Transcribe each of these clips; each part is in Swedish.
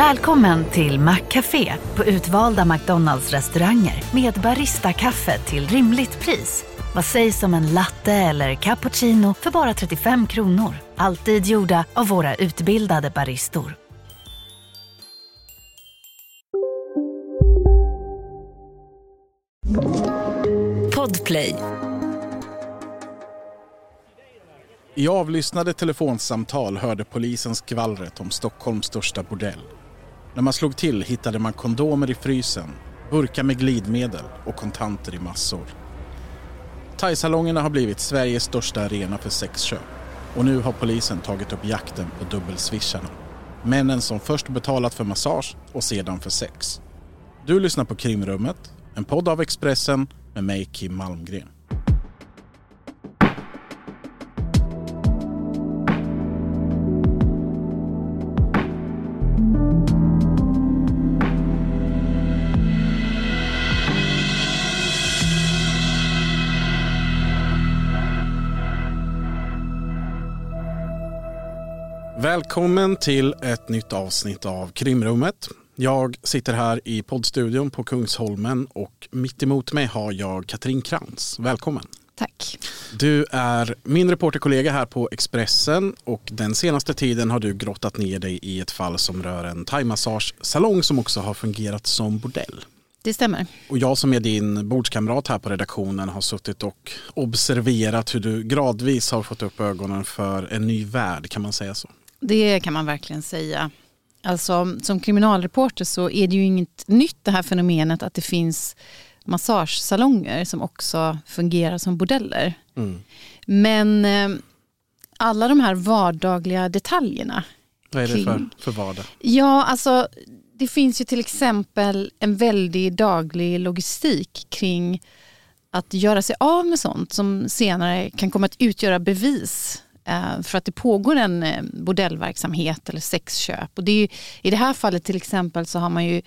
Välkommen till Maccafé på utvalda McDonalds restauranger med Baristakaffe till rimligt pris. Vad sägs om en latte eller cappuccino för bara 35 kronor? Alltid gjorda av våra utbildade baristor. Podplay. I avlyssnade telefonsamtal hörde polisen skvallret om Stockholms största bordell. När man slog till hittade man kondomer i frysen, burkar med glidmedel och kontanter i massor. Thaisalongerna har blivit Sveriges största arena för sexköp och nu har polisen tagit upp jakten på dubbelswisharna. Männen som först betalat för massage och sedan för sex. Du lyssnar på Krimrummet, en podd av Expressen med mig Kim Malmgren. Välkommen till ett nytt avsnitt av Krimrummet. Jag sitter här i poddstudion på Kungsholmen och mitt emot mig har jag Katrin Krantz. Välkommen. Tack. Du är min reporterkollega här på Expressen och den senaste tiden har du grottat ner dig i ett fall som rör en thaimassagesalong som också har fungerat som bordell. Det stämmer. Och jag som är din bordskamrat här på redaktionen har suttit och observerat hur du gradvis har fått upp ögonen för en ny värld, kan man säga så? Det kan man verkligen säga. Alltså, som kriminalreporter så är det ju inget nytt det här fenomenet att det finns massagesalonger som också fungerar som bordeller. Mm. Men eh, alla de här vardagliga detaljerna. Vad är det kring- för, för vardag? Ja, alltså det finns ju till exempel en väldig daglig logistik kring att göra sig av med sånt som senare kan komma att utgöra bevis Eh, för att det pågår en eh, bordellverksamhet eller sexköp. Och det är ju, I det här fallet till exempel så har man ju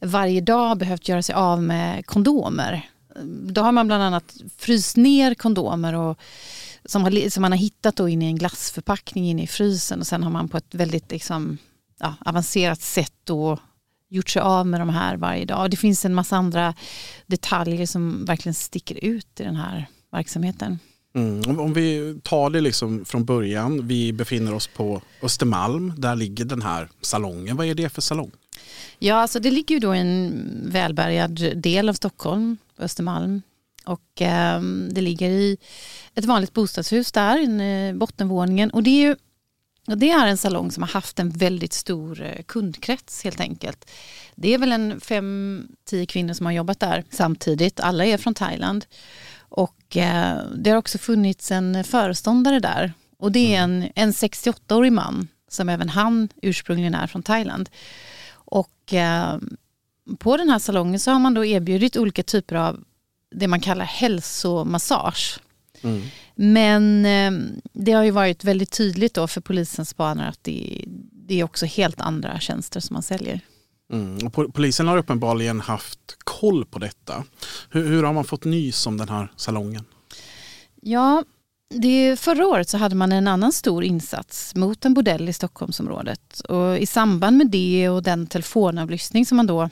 varje dag behövt göra sig av med kondomer. Då har man bland annat fryst ner kondomer och som, har, som man har hittat då inne i en glassförpackning inne i frysen och sen har man på ett väldigt liksom, ja, avancerat sätt då gjort sig av med de här varje dag. Och det finns en massa andra detaljer som verkligen sticker ut i den här verksamheten. Mm. Om, vi tar det liksom från början. Vi befinner oss på Östermalm. Där ligger den här salongen. Vad är det för salong? Ja, alltså det ligger ju då i en välbärgad del av Stockholm, Östermalm. Och eh, det ligger i ett vanligt bostadshus där, i eh, bottenvåningen. Och det är ju och det är en salong som har haft en väldigt stor eh, kundkrets helt enkelt. Det är väl en fem, tio kvinnor som har jobbat där samtidigt. Alla är från Thailand. Och eh, det har också funnits en föreståndare där. Och det är en, en 68-årig man som även han ursprungligen är från Thailand. Och eh, på den här salongen så har man då erbjudit olika typer av det man kallar hälsomassage. Mm. Men eh, det har ju varit väldigt tydligt då för polisens spanare att det, det är också helt andra tjänster som man säljer. Mm. Och polisen har uppenbarligen haft koll på detta. Hur, hur har man fått nys om den här salongen? Ja, det, förra året så hade man en annan stor insats mot en bordell i Stockholmsområdet. Och I samband med det och den telefonavlyssning som man då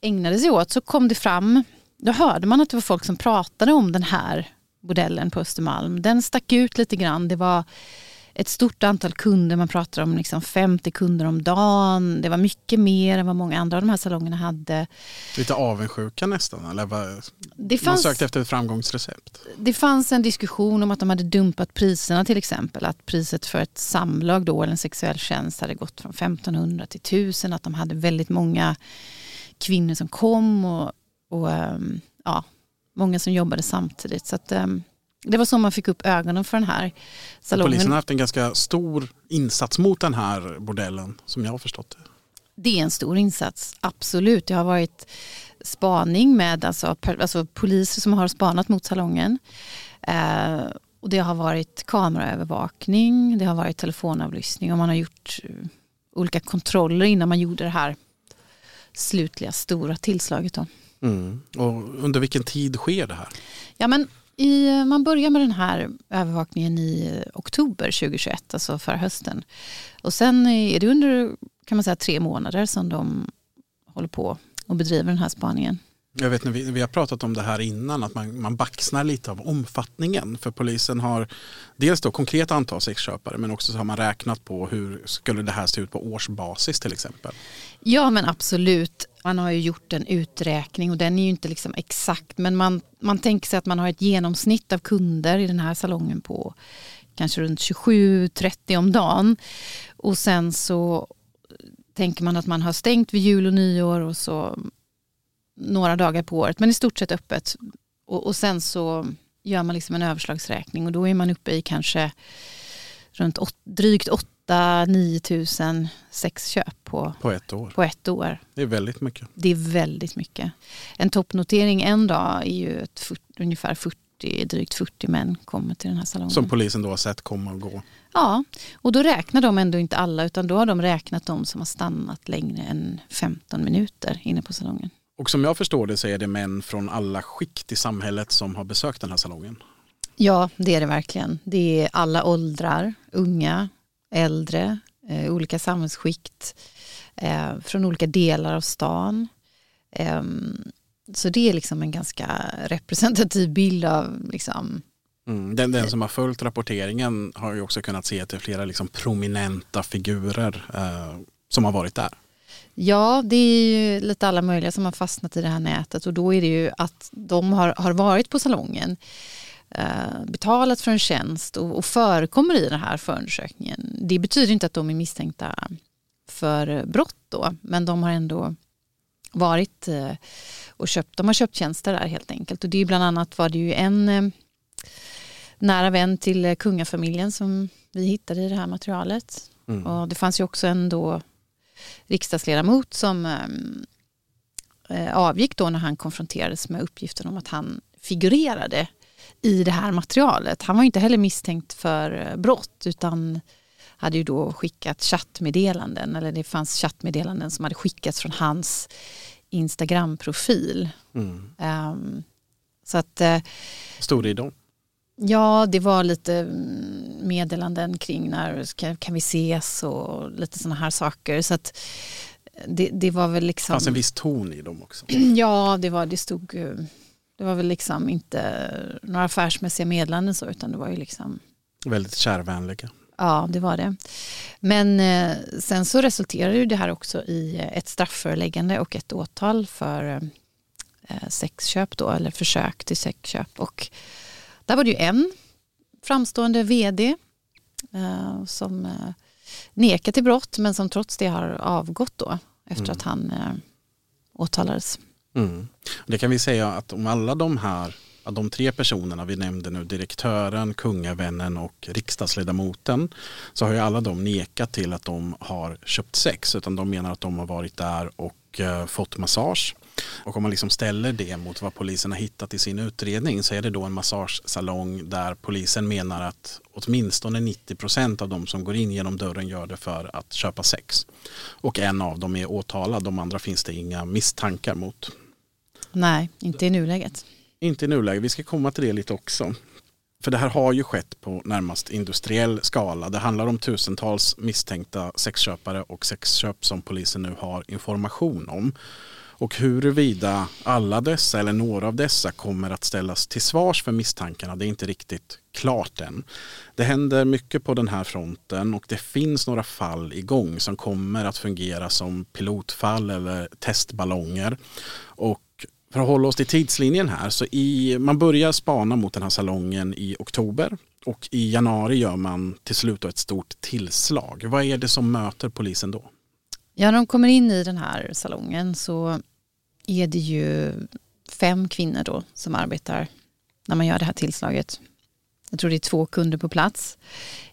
ägnade sig åt så kom det fram, då hörde man att det var folk som pratade om den här bordellen på Östermalm. Den stack ut lite grann. Det var ett stort antal kunder, man pratar om liksom 50 kunder om dagen. Det var mycket mer än vad många andra av de här salongerna hade. Lite avundsjuka nästan? Eller vad? Det Man fanns, sökte efter ett framgångsrecept. det fanns en diskussion om att de hade dumpat priserna till exempel. Att priset för ett samlag då, eller en sexuell tjänst hade gått från 1500 till 1000. Att de hade väldigt många kvinnor som kom och, och ehm, ja, många som jobbade samtidigt. Så att, ehm, det var så man fick upp ögonen för den här salongen. Polisen har haft en ganska stor insats mot den här bordellen som jag har förstått det. Det är en stor insats, absolut. Det har varit spaning med alltså, alltså poliser som har spanat mot salongen. Eh, och det har varit kameraövervakning, det har varit telefonavlyssning och man har gjort eh, olika kontroller innan man gjorde det här slutliga stora tillslaget. Då. Mm. Och under vilken tid sker det här? Ja, men i, man börjar med den här övervakningen i oktober 2021, alltså förra hösten. Och sen är det under kan man säga tre månader som de håller på och bedriver den här spaningen. Jag vet, vi, vi har pratat om det här innan, att man, man baxnar lite av omfattningen. För polisen har dels då konkret antal sexköpare men också så har man räknat på hur skulle det här se ut på årsbasis till exempel. Ja men absolut. Man har ju gjort en uträkning och den är ju inte liksom exakt men man, man tänker sig att man har ett genomsnitt av kunder i den här salongen på kanske runt 27-30 om dagen. Och sen så tänker man att man har stängt vid jul och nyår och så några dagar på året men i stort sett öppet. Och, och sen så gör man liksom en överslagsräkning och då är man uppe i kanske runt åt, drygt 8-9 tusen sexköp på, på, ett år. på ett år. Det är väldigt mycket. Det är väldigt mycket. En toppnotering en dag är ju ett, ungefär 40, drygt 40 män kommer till den här salongen. Som polisen då har sett komma och gå. Ja, och då räknar de ändå inte alla utan då har de räknat de som har stannat längre än 15 minuter inne på salongen. Och som jag förstår det så är det män från alla skikt i samhället som har besökt den här salongen. Ja, det är det verkligen. Det är alla åldrar, unga, äldre, eh, olika samhällsskikt, eh, från olika delar av stan. Eh, så det är liksom en ganska representativ bild av liksom, Mm, den, den, som har följt rapporteringen har ju också kunnat se att det är flera liksom prominenta figurer eh, som har varit där. Ja, det är ju lite alla möjliga som har fastnat i det här nätet och då är det ju att de har, har varit på salongen, eh, betalat för en tjänst och, förekommer i den här förundersökningen. Det betyder inte att de är misstänkta för brott då, men de har ändå varit eh, och köpt, de har köpt tjänster där helt enkelt. Och det är bland annat var det ju en eh, nära vän till kungafamiljen som vi hittade i det här materialet. Mm. Och det fanns ju också en då riksdagsledamot som eh, avgick då när han konfronterades med uppgiften om att han figurerade i det här materialet. Han var inte heller misstänkt för brott utan hade ju då skickat chattmeddelanden eller det fanns chattmeddelanden som hade skickats från hans Instagram-profil. Mm. Um, så att, uh, Stod det i dem? Ja, det var lite mm, meddelanden kring när kan, kan vi ses och lite sådana här saker. Så att det, det var väl liksom... Det fanns en viss ton i dem också. Ja, det var, det stod, det var väl liksom inte några affärsmässiga meddelanden så utan det var ju liksom... Väldigt kärvänliga. Ja, det var det. Men eh, sen så resulterade ju det här också i ett straffföreläggande och ett åtal för eh, sexköp då, eller försök till sexköp. Och där var det ju en framstående vd eh, som eh, nekar till brott men som trots det har avgått då efter mm. att han eh, åtalades. Mm. Det kan vi säga att om alla de här de tre personerna vi nämnde nu, direktören, kungavännen och riksdagsledamoten, så har ju alla de nekat till att de har köpt sex, utan de menar att de har varit där och eh, fått massage. Och om man liksom ställer det mot vad polisen har hittat i sin utredning så är det då en massagesalong där polisen menar att åtminstone 90 procent av de som går in genom dörren gör det för att köpa sex. Och en av dem är åtalad, de andra finns det inga misstankar mot. Nej, inte i nuläget. Inte i nuläget, vi ska komma till det lite också. För det här har ju skett på närmast industriell skala. Det handlar om tusentals misstänkta sexköpare och sexköp som polisen nu har information om. Och huruvida alla dessa eller några av dessa kommer att ställas till svars för misstankarna det är inte riktigt klart än. Det händer mycket på den här fronten och det finns några fall igång som kommer att fungera som pilotfall eller testballonger. Och för att hålla oss till tidslinjen här så i, man börjar spana mot den här salongen i oktober och i januari gör man till slut ett stort tillslag. Vad är det som möter polisen då? Ja, när de kommer in i den här salongen så är det ju fem kvinnor då som arbetar när man gör det här tillslaget. Jag tror det är två kunder på plats.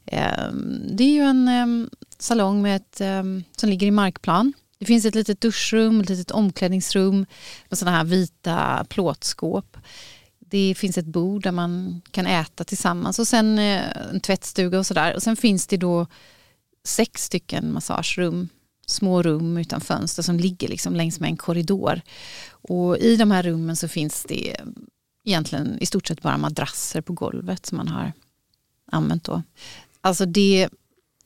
Ehm, det är ju en ehm, salong med ett, ehm, som ligger i markplan. Det finns ett litet duschrum, ett litet omklädningsrum med sådana här vita plåtskåp. Det finns ett bord där man kan äta tillsammans och sen eh, en tvättstuga och sådär. Och sen finns det då sex stycken massagerum små rum utan fönster som ligger liksom längs med en korridor. Och I de här rummen så finns det egentligen i stort sett bara madrasser på golvet som man har använt då. Alltså det,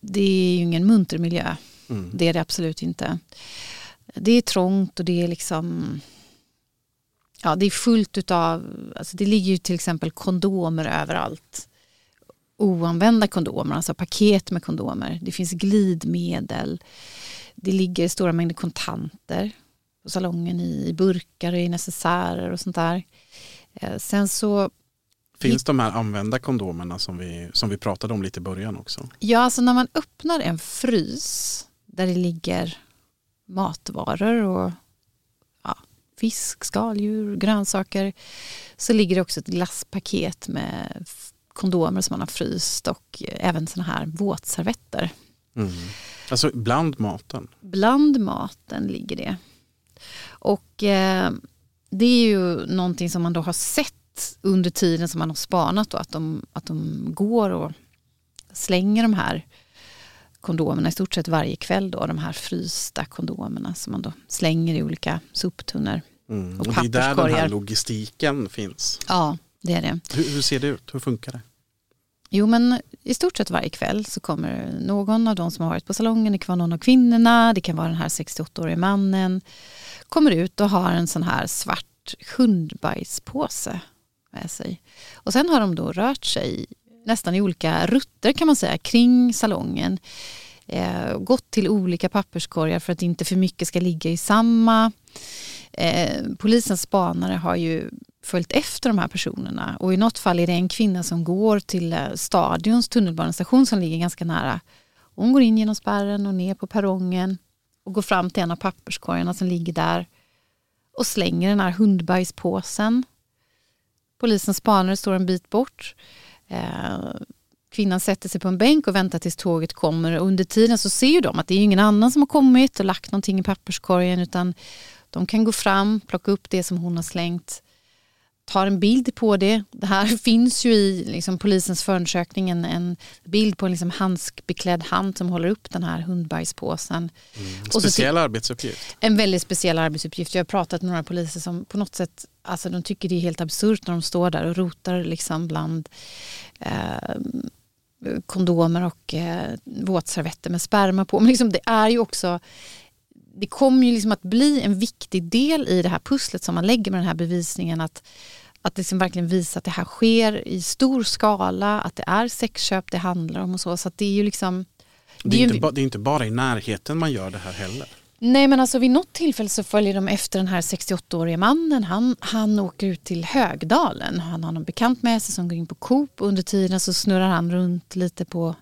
det är ju ingen munter miljö Mm. Det är det absolut inte. Det är trångt och det är liksom Ja, det är fullt utav, alltså det ligger ju till exempel kondomer överallt. Oanvända kondomer, alltså paket med kondomer. Det finns glidmedel. Det ligger stora mängder kontanter på salongen i burkar och i necessärer och sånt där. Eh, sen så Finns de här använda kondomerna som vi, som vi pratade om lite i början också? Ja, alltså när man öppnar en frys där det ligger matvaror och ja, fisk, skaldjur, grönsaker så ligger det också ett glasspaket med kondomer som man har fryst och även sådana här våtservetter. Mm. Alltså bland maten? Bland maten ligger det. Och eh, det är ju någonting som man då har sett under tiden som man har spanat då, att de, att de går och slänger de här kondomerna i stort sett varje kväll då, de här frysta kondomerna som man då slänger i olika soptunnor. Mm. Och, och det är där den här logistiken finns? Ja, det är det. Hur, hur, ser det ut? Hur funkar det? Jo men i stort sett varje kväll så kommer någon av de som har varit på salongen, det kan vara någon av kvinnorna, det kan vara den här 68-årige mannen, kommer ut och har en sån här svart hundbajspåse med sig. Och sen har de då rört sig nästan i olika rutter kan man säga kring salongen. Eh, gått till olika papperskorgar för att inte för mycket ska ligga i samma. Eh, polisens spanare har ju följt efter de här personerna och i något fall är det en kvinna som går till eh, Stadions tunnelbanestation som ligger ganska nära. Hon går in genom spärren och ner på perrongen och går fram till en av papperskorgarna som ligger där och slänger den här hundbajspåsen Polisens spanare står en bit bort. Eh, kvinnan sätter sig på en bänk och väntar tills tåget kommer. Och under tiden så ser ju de att det är ingen annan som har kommit och lagt någonting i papperskorgen utan de kan gå fram, plocka upp det som hon har slängt tar en bild på det. Det här finns ju i liksom, polisens förundersökning en, en bild på en liksom, handskbeklädd hand som håller upp den här hundbajspåsen. Mm. Speciell och arbetsuppgift. En väldigt speciell arbetsuppgift. Jag har pratat med några poliser som på något sätt alltså, de tycker det är helt absurt när de står där och rotar liksom, bland eh, kondomer och eh, våtservetter med sperma på. Men liksom, det är ju också det kommer ju liksom att bli en viktig del i det här pusslet som man lägger med den här bevisningen att att det liksom verkligen visar att det här sker i stor skala, att det är sexköp det handlar om och så. så det är ju liksom... Det är, det är, inte, ba, det är inte bara i närheten man gör det här heller. Nej men alltså vid något tillfälle så följer de efter den här 68-årige mannen. Han, han åker ut till Högdalen. Han har någon bekant med sig som går in på Coop. Under tiden så snurrar han runt lite på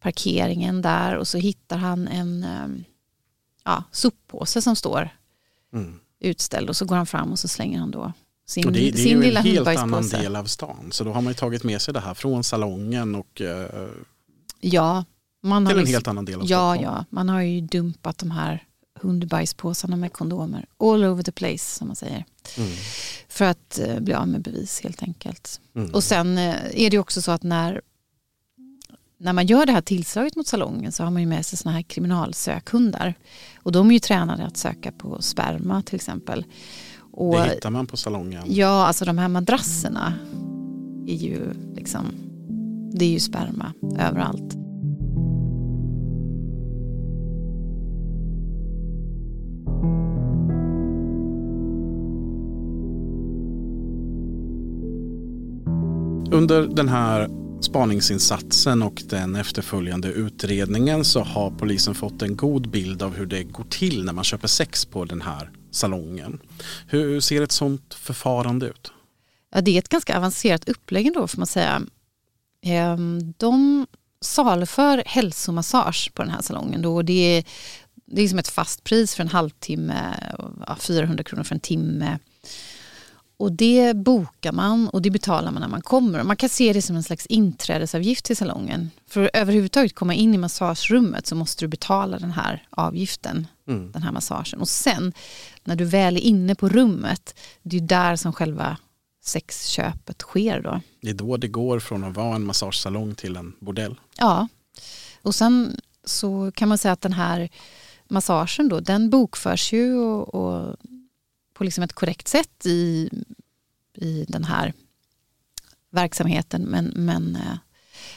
parkeringen där och så hittar han en ehm, ja, soppåse som står mm. utställd och så går han fram och så slänger han då sin, och det, det sin är ju en helt annan del av stan. Så då har man ju tagit med sig det här från salongen och uh, ja, man till har en helt annan del av ja, Stockholm. Ja, man har ju dumpat de här hundbajspåsarna med kondomer all over the place som man säger. Mm. För att uh, bli av med bevis helt enkelt. Mm. Och sen uh, är det också så att när när man gör det här tillslaget mot salongen så har man ju med sig såna här kriminalsökhundar. Och de är ju tränade att söka på sperma till exempel. Och, det hittar man på salongen? Ja, alltså de här madrasserna är ju liksom, det är ju sperma överallt. Under den här spaningsinsatsen och den efterföljande utredningen så har polisen fått en god bild av hur det går till när man köper sex på den här salongen. Hur ser ett sådant förfarande ut? Ja, det är ett ganska avancerat upplägg då får man säga. Ehm, de saluför hälsomassage på den här salongen. Då. Det är, det är liksom ett fast pris för en halvtimme, 400 kronor för en timme. Och det bokar man och det betalar man när man kommer. Man kan se det som en slags inträdesavgift till salongen. För att överhuvudtaget komma in i massagerummet så måste du betala den här avgiften, mm. den här massagen. Och sen när du väl är inne på rummet, det är där som själva sexköpet sker då. Det är då det går från att vara en massagesalong till en bordell. Ja, och sen så kan man säga att den här massagen då, den bokförs ju och, och på liksom ett korrekt sätt i, i den här verksamheten. Men, men eh,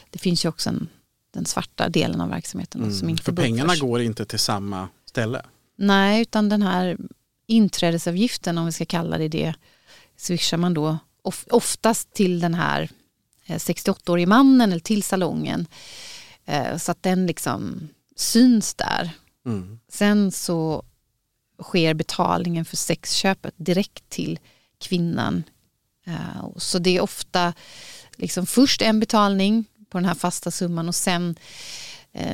det finns ju också en den svarta delen av verksamheten. Då, som Mm. inte För bokförs. pengarna går inte till samma ställe. Nej, utan den här inträdesavgiften, om vi ska kalla det det, swishar man då of, oftast till den här eh, 68-årige mannen eller till salongen. Eh, så att den liksom syns där. Mm. Sen så sker betalningen för sexköpet direkt till kvinnan. Eh, Så det är ofta liksom först en betalning på den här fasta summan och sen eh,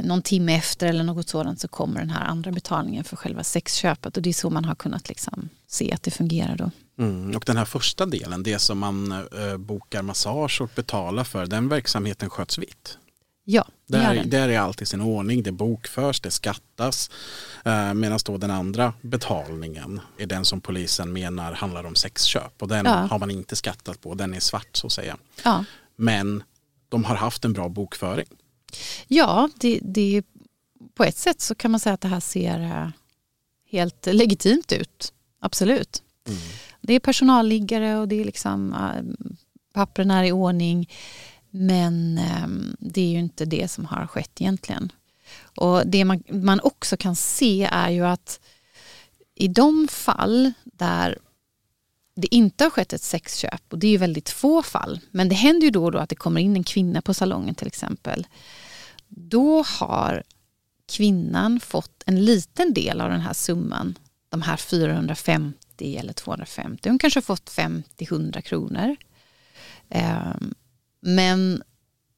någon timme efter eller något sådant så kommer den här andra betalningen för själva sexköpet och det är så man har kunnat liksom se att det fungerar då. Mm. Och den här första delen, det som man eh, bokar massage och betalar för, den verksamheten sköts vitt. Ja, det Där, den. där är allt i sin ordning, det bokförs, det skattas. Eh, Medan då den andra betalningen är den som polisen menar handlar om sexköp. Och den Ja. har man inte skattat på, den är svart så att säga. Ja, Men de har haft en bra bokföring. Ja det, det, på ett sätt så kan man säga att det här ser eh, helt legitimt ut. Absolut. Det är personalliggare och det är liksom äh, pappren är i ordning. Men ähm, det är ju inte det som har skett egentligen. Och det man, man också kan se är ju att i de fall där det inte har skett ett sexköp, och det är ju väldigt få fall, men det händer ju då och då att det kommer in en kvinna på salongen till exempel. Då har kvinnan fått en liten del av den här summan, de här 450 eller 250. Hon kanske har fått 50-100 kronor. Ehm, men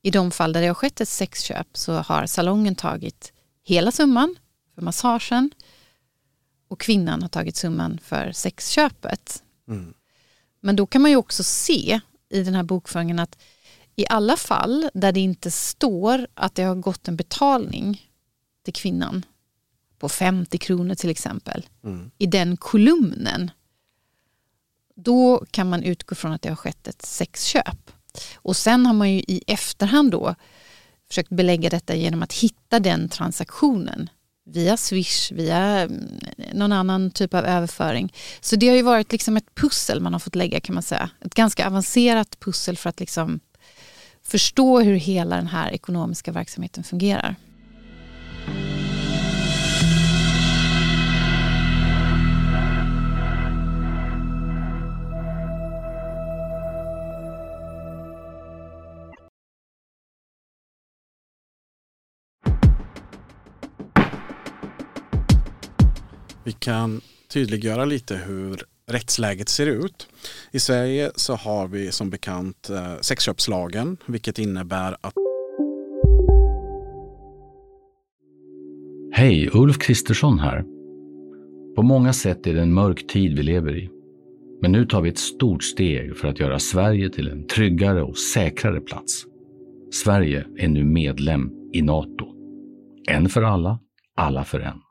i de fall där det har skett ett sexköp så har salongen tagit hela summan för massagen och kvinnan har tagit summan för sexköpet. Mm. Men då kan man ju också se i den här bokföringen att i alla fall där det inte står att det har gått en betalning till kvinnan på 50 kronor till exempel, Mm. i den kolumnen, då kan man utgå från att det har skett ett sexköp. Och sen har man ju i efterhand då försökt belägga detta genom att hitta den transaktionen via Swish, via mm, någon annan typ av överföring. Så det har ju varit liksom ett pussel man har fått lägga kan man säga. Ett ganska avancerat pussel för att liksom förstå hur hela den här ekonomiska verksamheten fungerar. Vi kan tydliggöra lite hur rättsläget ser ut. I Sverige så har vi som bekant eh, sexköpslagen vilket innebär att Hej, Ulf Kristersson här. På många sätt är det en mörk tid vi lever i. Men nu tar vi ett stort steg för att göra Sverige till en tryggare och säkrare plats. Sverige är nu medlem i Nato. En för alla, alla för en.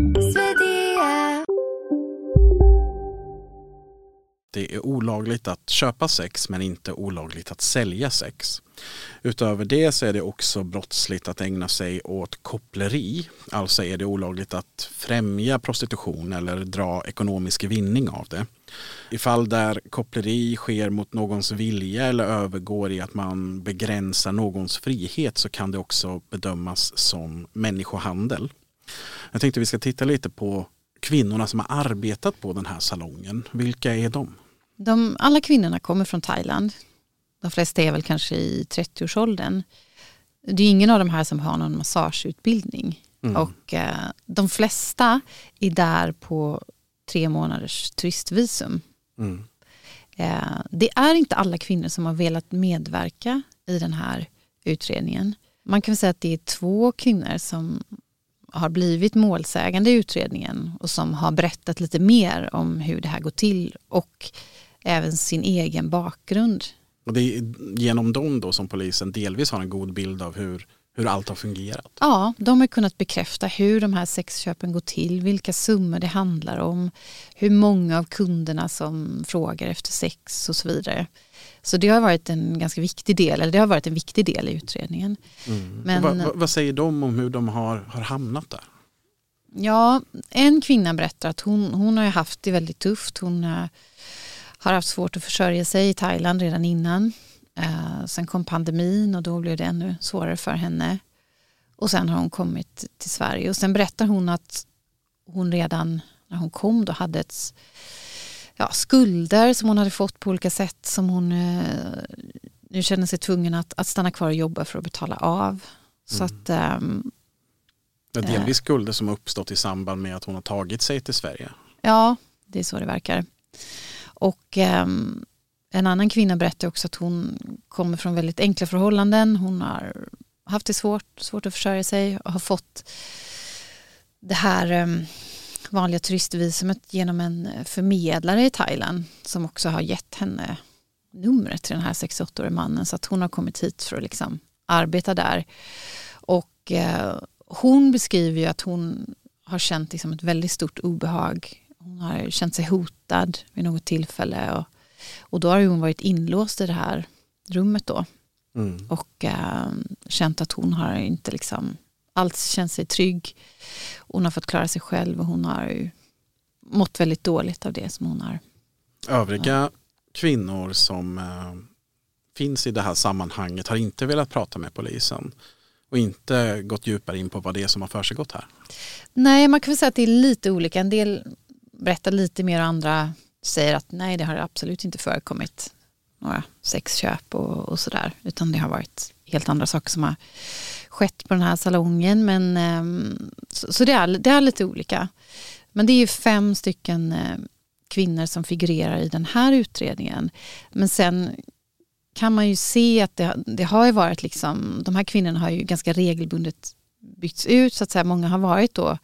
Det är olagligt att köpa sex men inte olagligt att sälja sex. Utöver det så är det också brottsligt att ägna sig åt koppleri. Alltså är det olagligt att främja prostitution eller dra ekonomisk vinning av det. I fall där koppleri sker mot någons vilja eller övergår i att man begränsar någons frihet så kan det också bedömas som människohandel. Jag tänkte vi ska titta lite på kvinnorna som har arbetat på den här salongen. Vilka är de? De, alla kvinnorna kommer från Thailand. De flesta är väl kanske i 30-årsåldern. Det är ingen av de här som har någon massageutbildning. Mm. Och eh, de flesta är där på tre månaders turistvisum. Mm. Eh, det är inte alla kvinnor som har velat medverka i den här utredningen. Man kan säga att det är två kvinnor som har blivit målsägande i utredningen och som har berättat lite mer om hur det här går till och även sin egen bakgrund. Och det är genom dem då som polisen delvis har en god bild av hur hur allt har fungerat? Ja, de har kunnat bekräfta hur de här sexköpen går till, vilka summor det handlar om, hur många av kunderna som frågar efter sex och så vidare. Så det har varit en ganska viktig del, eller det har varit en viktig del i utredningen. Mm. Men- vad, vad, vad säger de om hur de har, har hamnat där? Ja, en kvinna berättar att hon, hon har haft det väldigt tufft. Hon eh, har haft svårt att försörja sig i Thailand redan innan. Eh, sen kom pandemin och då blev det ännu svårare för henne. Och sen har hon kommit till Sverige och sen berättar hon att hon redan när hon kom då hade ett, ja, skulder som hon hade fått på olika sätt som hon eh, nu känner sig tvungen att, att stanna kvar och jobba för att betala av. Så Mm. att ehm, Ja, delvis skulder som har uppstått i samband med att hon har tagit sig till Sverige. Ja, det är så det verkar. Och ehm, en annan kvinna berättar också att hon kommer från väldigt enkla förhållanden. Hon har haft det svårt, svårt att försörja sig och har fått det här ehm, vanliga turistvisumet genom en förmedlare i Thailand som också har gett henne numret till den här 68-årige mannen så att hon har kommit hit för att liksom arbeta där. Och eh, hon beskriver ju att hon har känt liksom ett väldigt stort obehag. Hon har känt sig hotad vid något tillfälle och, och då har hon varit inlåst i det här rummet då Mm. och eh, känt att hon har inte liksom alls känt sig trygg. Hon har fått klara sig själv och hon har ju mått väldigt dåligt av det som hon har. Övriga kvinnor som eh, finns i det här sammanhanget har inte velat prata med polisen och inte gått djupare in på vad det är som har försiggått här. Nej, man kan väl säga att det är lite olika. En del berättar lite mer och andra säger att nej, det har absolut inte förekommit några sexköp och, och sådär. Utan det har varit helt andra saker som har skett på den här salongen. Men, ehm, så så det, är, det är lite olika. Men det är ju fem stycken eh, kvinnor som figurerar i den här utredningen. Men sen kan man ju se att det, det har ju varit liksom, de här kvinnorna har ju ganska regelbundet bytts ut så att säga. Många har varit då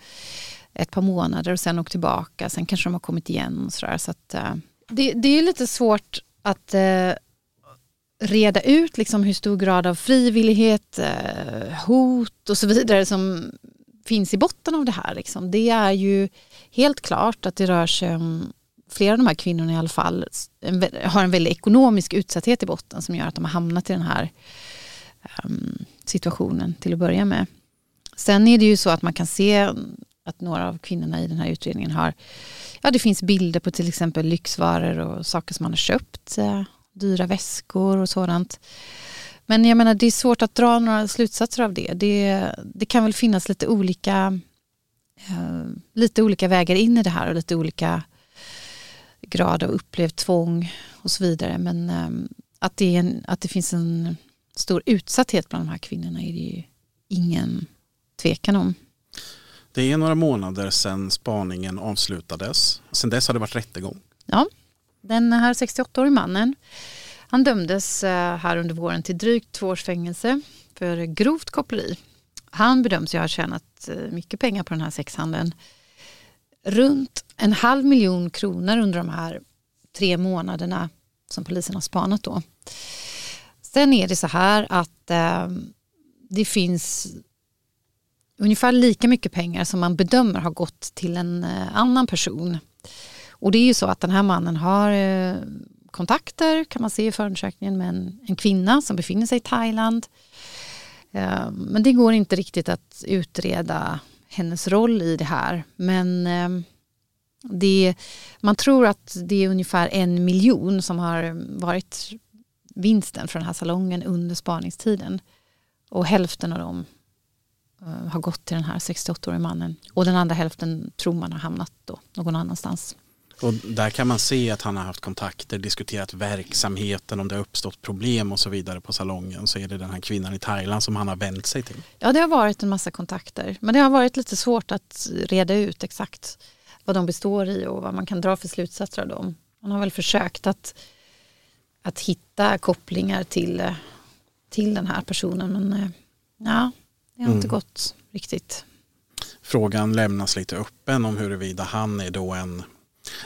ett par månader och sen åkt tillbaka. Sen kanske de har kommit igen och sådär. Så att, eh, det, det är lite svårt att eh, reda ut liksom hur stor grad av frivillighet, eh, hot och så vidare som finns i botten av det här. Liksom. Det är ju helt klart att det rör sig om flera av de här kvinnorna i alla fall en, har en väldigt ekonomisk utsatthet i botten som gör att de har hamnat i den här um, situationen till att börja med. Sen är det ju så att man kan se att några av kvinnorna i den här utredningen har, ja det finns bilder på till exempel lyxvaror och saker som man har köpt, eh, dyra väskor och sådant. Men jag menar det är svårt att dra några slutsatser av det. Det, det kan väl finnas lite olika, eh, lite olika vägar in i det här och lite olika grad av upplevt tvång och så vidare. Men eh, att, det är en, att det finns en stor utsatthet bland de här kvinnorna är det ju ingen tvekan om. Det är några månader sedan spaningen avslutades. Sedan dess har det varit rättegång. Ja, Den här 68-årige mannen han dömdes eh, här under våren till drygt två års fängelse för grovt koppleri. Han bedöms ju ha tjänat eh, mycket pengar på den här sexhandeln. Runt en halv miljon kronor under de här tre månaderna som polisen har spanat då. Sen är det så här att eh, det finns ungefär lika mycket pengar som man bedömer har gått till en eh, annan person. Och det är ju så att den här mannen har eh, kontakter kan man se i förundersökningen med en, en kvinna som befinner sig i Thailand. Eh, men det går inte riktigt att utreda hennes roll i det här. Men det, man tror att det är ungefär en miljon som har varit vinsten för den här salongen under spaningstiden. Och hälften av dem har gått till den här 68-årige mannen. Och den andra hälften tror man har hamnat då någon annanstans. Och där kan man se att han har haft kontakter, diskuterat verksamheten, om det har uppstått problem och så vidare på salongen. Så är det den här kvinnan i Thailand som han har vänt sig till. Ja, det har varit en massa kontakter. Men det har varit lite svårt att reda ut exakt vad de består i och vad man kan dra för slutsatser av dem. Man har väl försökt att, att hitta kopplingar till, eh, till den här personen men eh, ja, det har inte Mm. gått riktigt. Frågan lämnas lite öppen om huruvida han är då en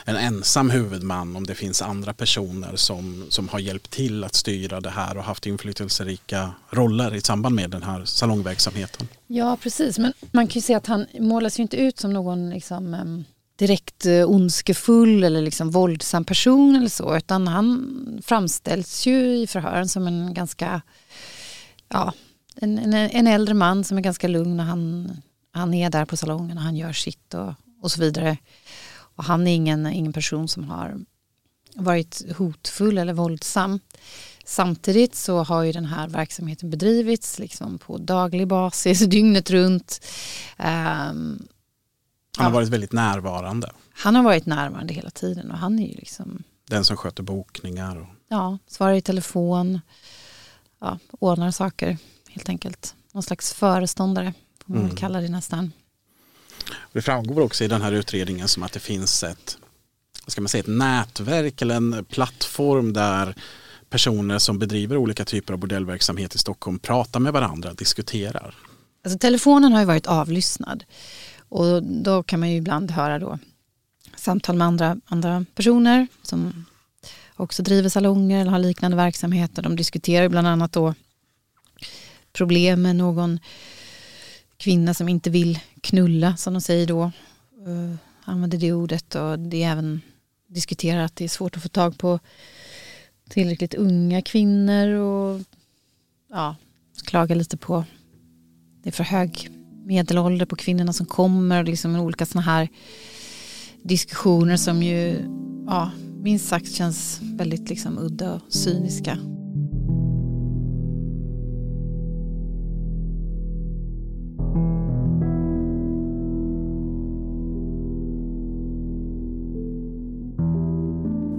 en ensam huvudman om det finns andra personer som, som har hjälpt till att styra det här och haft inflytelserika roller i samband med den här salongverksamheten. Ja, precis. Men man kan ju säga att han målas ju inte ut som någon liksom, direkt uh, ondskefull eller liksom våldsam person eller så, utan han framställs ju i förhören som en ganska, ja, en, en, en äldre man som är ganska lugn och han, han är där på salongen och han gör sitt och, och så vidare. Och han är ingen, ingen person som har varit hotfull eller våldsam. Samtidigt så har ju den här verksamheten bedrivits liksom på daglig basis, dygnet runt. Um, han har ja. varit väldigt närvarande. Han har varit närvarande hela tiden och han är ju liksom Den som sköter bokningar. Och... Ja, svarar i telefon, ja, ordnar saker helt enkelt. Någon slags föreståndare, får man mm. kalla det nästan. Det framgår också i den här utredningen som att det finns ett, ska man säga, ett nätverk eller en plattform där personer som bedriver olika typer av bordellverksamhet i Stockholm pratar med varandra, diskuterar. Alltså, telefonen har ju varit avlyssnad och då kan man ju ibland höra då samtal med andra, andra personer som också driver salonger eller har liknande verksamheter. De diskuterar bland annat då problem med någon kvinna som inte vill knulla som de säger då. Uh, använder det ordet och det är även diskuterar att det är svårt att få tag på tillräckligt unga kvinnor och ja, klagar lite på det är för hög medelålder på kvinnorna som kommer och liksom olika sådana här diskussioner som ju ja, minst sagt känns väldigt liksom udda och cyniska.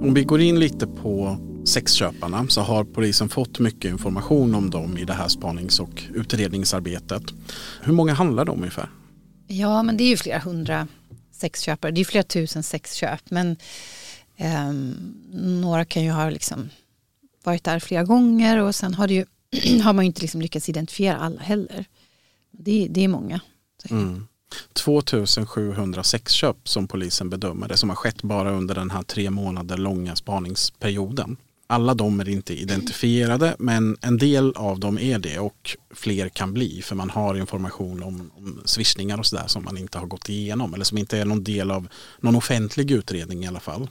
Om vi går in lite på sexköparna så har polisen fått mycket information om dem i det här spanings och utredningsarbetet. Hur många handlar det om ungefär? Ja, men det är ju flera hundra sexköpare. Det är flera tusen sexköp, men eh, några kan ju ha liksom varit där flera gånger och sen har, ju, har man ju inte liksom lyckats identifiera alla heller. Det, det är många. Mm. 2700 sexköp som polisen bedömer det som har skett bara under den här tre månader långa spaningsperioden. Alla de är inte identifierade men en del av dem är det och fler kan bli för man har information om, om swishningar och sådär som man inte har gått igenom eller som inte är någon del av någon offentlig utredning i alla fall.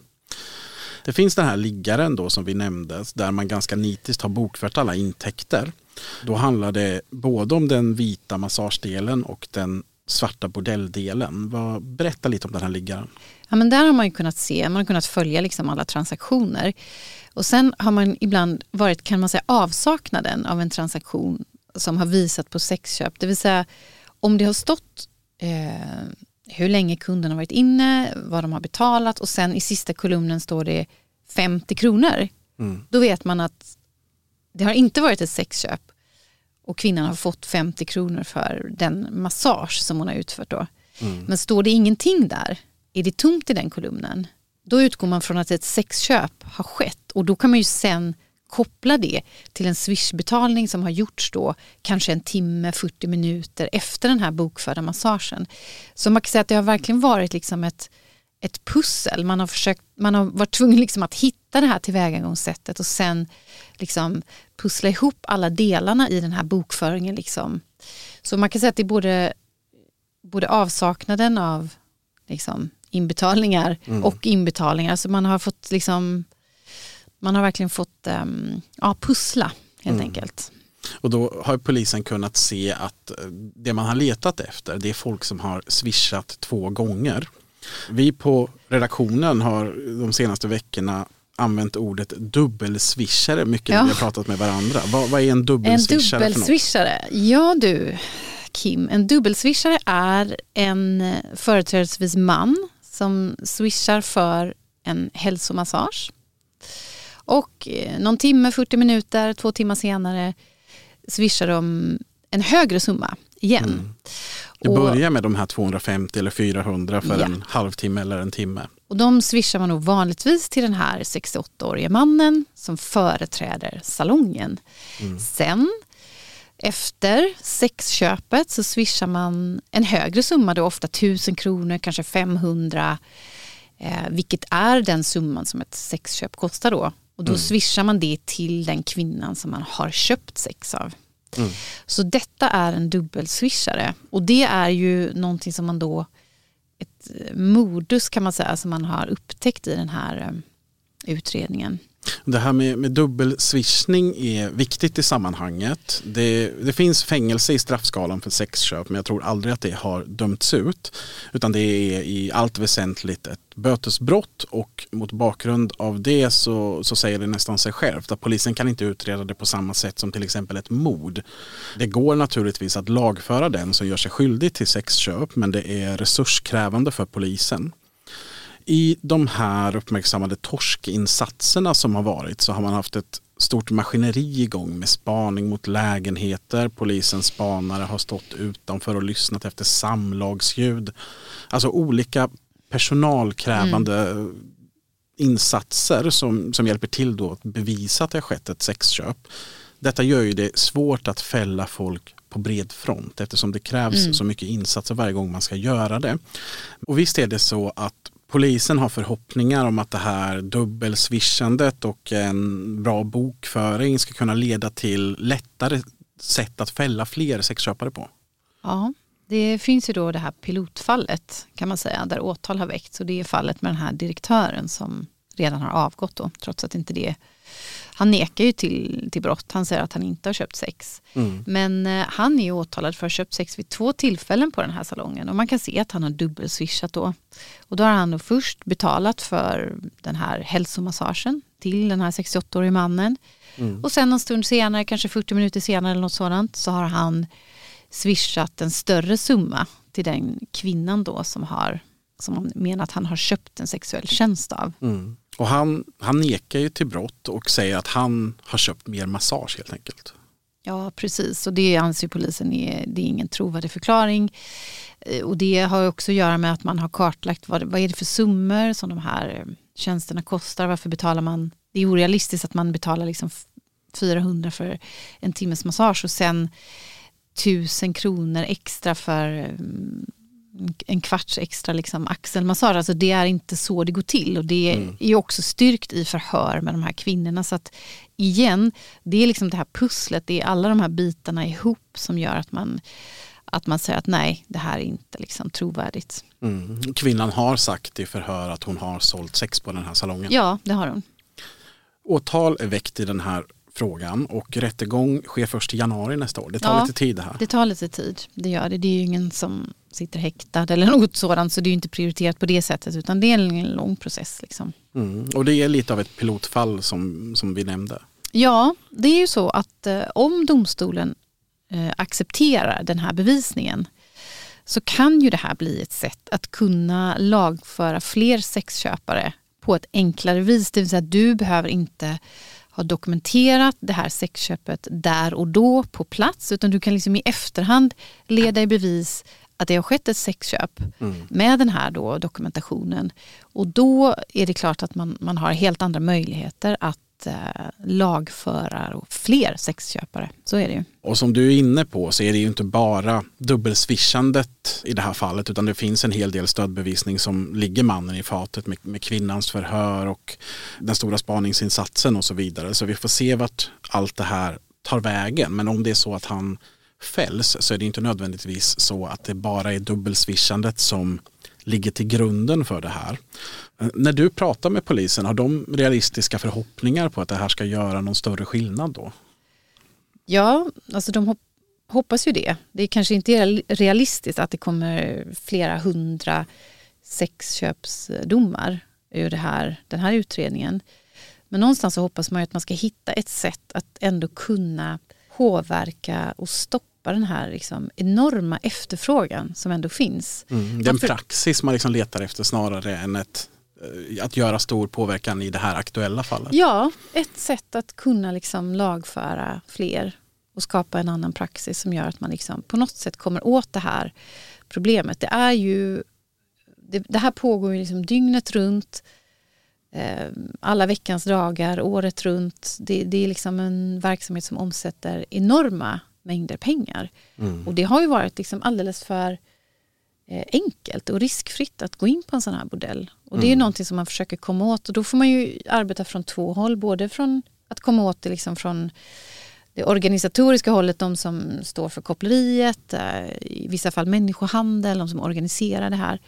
Det finns den här liggaren då som vi nämnde där man ganska nitiskt har bokfört alla intäkter. Då handlar det både om den vita massagedelen och den svarta bordelldelen. Berätta lite om den här liggaren. Ja, men där har man kunnat se, man har kunnat följa liksom alla transaktioner. Och sen har man ibland varit kan man säga, avsaknaden av en transaktion som har visat på sexköp. Det vill säga om det har stått eh, hur länge kunden har varit inne, vad de har betalat och sen i sista kolumnen står det 50 kronor. Mm. Då vet man att det har inte varit ett sexköp och kvinnan har fått 50 kronor för den massage som hon har utfört då. Mm. Men står det ingenting där, är det tomt i den kolumnen, då utgår man från att ett sexköp har skett och då kan man ju sen koppla det till en swishbetalning som har gjorts då kanske en timme, 40 minuter efter den här bokförda massagen. Så man kan säga att det har verkligen varit liksom ett, ett pussel. Man har, försökt, man har varit tvungen liksom att hitta det här tillvägagångssättet och sen liksom pussla ihop alla delarna i den här bokföringen. Liksom. Så man kan säga att det är både, både avsaknaden av liksom, inbetalningar mm. och inbetalningar. Så man har fått liksom, man har verkligen fått um, ja, pussla helt mm. enkelt. Och då har polisen kunnat se att eh, det man har letat efter det är folk som har swishat två gånger. Vi på redaktionen har de senaste veckorna använt ordet dubbelswishare mycket ja. när vi har pratat med varandra. Vad, vad är en dubbelswishare? En dubbelswishare, ja du Kim, en dubbelswishare är en företrädesvis man som swishar för en hälsomassage. Och eh, någon timme, 40 minuter, två timmar senare swishar de en högre summa igen. Mm. Det börjar med de här 250 eller 400 för ja. en halvtimme eller en timme. Och de swishar man nog vanligtvis till den här 68-årige mannen som företräder salongen. Mm. Sen efter sexköpet så swishar man en högre summa, då ofta 1000 kronor, kanske 500 Eh, vilket är den summan som ett sexköp kostar då. Och då mm. swishar man det till den kvinnan som man har köpt sex av. Mm. Så detta är en dubbelswishare. Och det är ju någonting som man då, ett eh, modus kan man säga, som man har upptäckt i den här eh, utredningen. Det här med, med dubbelswishning är viktigt i sammanhanget. Det, det, finns fängelse i straffskalan för sexköp men jag tror aldrig att det har dömts ut. Utan det är i allt väsentligt ett bötesbrott och mot bakgrund av det så, så säger det nästan sig självt att polisen kan inte utreda det på samma sätt som till exempel ett mord. Det går naturligtvis att lagföra den som gör sig skyldig till sexköp men det är resurskrävande för polisen. I de här uppmärksammade torskinsatserna som har varit så har man haft ett stort maskineri igång med spaning mot lägenheter. Polisens spanare har stått utanför och lyssnat efter samlagsljud. Alltså olika personalkrävande mm. insatser som, som hjälper till då att bevisa att det har skett ett sexköp. Detta gör ju det svårt att fälla folk på bred front eftersom det krävs mm. så mycket insatser varje gång man ska göra det. Och visst är det så att polisen har förhoppningar om att det här dubbelswishandet och en bra bokföring ska kunna leda till lättare sätt att fälla fler sexköpare på. Ja, det finns ju då det här pilotfallet kan man säga där åtal har väckts och det är fallet med den här direktören som redan har avgått då trots att inte det han nekar ju till, till brott. Han säger att han inte har köpt sex. Mm. Men eh, han är åtalad för att ha köpt sex vid två tillfällen på den här salongen. Och man kan se att han har dubbelswishat då. Och då har han då först betalat för den här hälsomassagen till den här 68-årige mannen. Mm. Och sen en stund senare, kanske 40 minuter senare eller något sådant, så har han swishat en större summa till den kvinnan då som har som han menar att han har köpt en sexuell tjänst av. Mm. Och han, han nekar ju till brott och säger att han har köpt mer massage helt enkelt. Ja precis och det anser polisen är, det är ingen trovärdig förklaring. Eh, och det har också att göra med att man har kartlagt vad, vad är det för summor som de här eh, tjänsterna kostar. Varför betalar man? Det är orealistiskt att man betalar liksom 400 för en timmes massage och sen 1000 kronor extra för mm, en kvarts extra liksom axelmassage. Alltså det är inte så det går till och det mm. är också styrkt i förhör med de här kvinnorna. Så att igen, det är liksom det här pusslet, det är alla de här bitarna ihop som gör att man, att man säger att nej, det här är inte liksom trovärdigt. Mm. Kvinnan har sagt i förhör att hon har sålt sex på den här salongen. Ja, det har hon. Åtal är väckt i den här frågan och rättegång sker först i januari nästa år. Det tar ja, lite tid det här. Det tar lite tid, det gör det. Det är ju ingen som sitter häktad eller något sådant så det är inte prioriterat på det sättet utan det är en lång process. Liksom. Mm. Och det är lite av ett pilotfall som, som vi nämnde. Ja, det är ju så att eh, om domstolen eh, accepterar den här bevisningen så kan ju det här bli ett sätt att kunna lagföra fler sexköpare på ett enklare vis. Det vill säga att du behöver inte ha dokumenterat det här sexköpet där och då på plats utan du kan liksom i efterhand leda i bevis att det har skett ett sexköp mm. med den här då dokumentationen. Och då är det klart att man, man har helt andra möjligheter att eh, lagföra fler sexköpare. Så är det ju. Och som du är inne på så är det ju inte bara dubbelswishandet i det här fallet utan det finns en hel del stödbevisning som ligger mannen i fatet med, med kvinnans förhör och den stora spaningsinsatsen och så vidare. Så vi får se vart allt det här tar vägen. Men om det är så att han fälls så är det inte nödvändigtvis så att det bara är dubbelswishandet som ligger till grunden för det här. När du pratar med polisen, har de realistiska förhoppningar på att det här ska göra någon större skillnad då? Ja, alltså de hoppas ju det. Det är kanske inte är realistiskt att det kommer flera hundra sexköpsdomar ur det här, den här utredningen. Men någonstans så hoppas man ju att man ska hitta ett sätt att ändå kunna påverka och stoppa stoppa den här liksom enorma efterfrågan som ändå finns. Mm, den praxis man liksom letar efter snarare än ett, eh, att göra stor påverkan i det här aktuella fallet. Ja, ett sätt att kunna liksom lagföra fler och skapa en annan praxis som gör att man liksom på något sätt kommer åt det här problemet. Det är ju det, det här pågår ju liksom dygnet runt eh, alla veckans dagar, året runt. Det, det, är liksom en verksamhet som omsätter enorma mängder pengar. Mm. Och det har ju varit liksom alldeles för eh, enkelt och riskfritt att gå in på en sån här bordell Och det är någonting som man försöker komma åt och då får man ju arbeta från två håll. Både från att komma åt det liksom från det organisatoriska hållet, de som står för koppleriet, eh, i vissa fall människohandel, de som organiserar det här.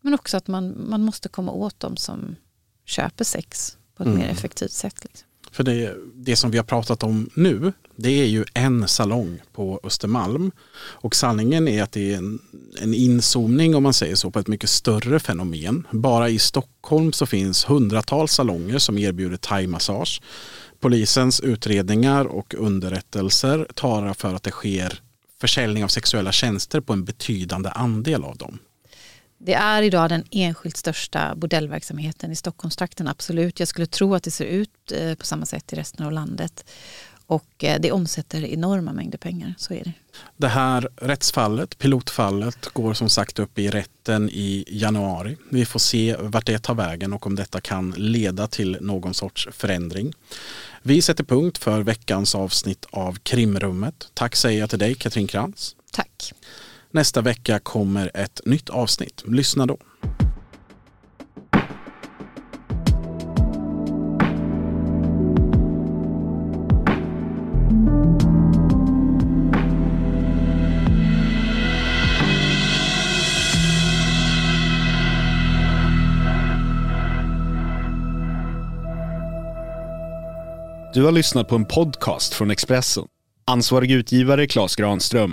Men också att man, man måste komma åt de som köper sex på ett Mm. mer effektivt sätt. Liksom. För det, det som vi har pratat om nu, det är ju en salong på Östermalm. Och sanningen är att det är en, en inzoomning om man säger så på ett mycket större fenomen. Bara i Stockholm så finns hundratals salonger som erbjuder thaimassage. Polisens utredningar och underrättelser talar för att det sker försäljning av sexuella tjänster på en betydande andel av dem. Det är idag den enskilt största bordellverksamheten i Stockholmstrakten, absolut. Jag skulle tro att det ser ut eh, på samma sätt i resten av landet. Och eh, det omsätter enorma mängder pengar, så är det. Det här rättsfallet, pilotfallet, går som sagt upp i rätten i januari. Vi får se vart det tar vägen och om detta kan leda till någon sorts förändring. Vi sätter punkt för veckans avsnitt av Krimrummet. Tack säger jag till dig Katrin Krantz. Tack. Nästa vecka kommer ett nytt avsnitt. Lyssna då. Du har lyssnat på en podcast från Expressen. Ansvarig utgivare Klas Granström.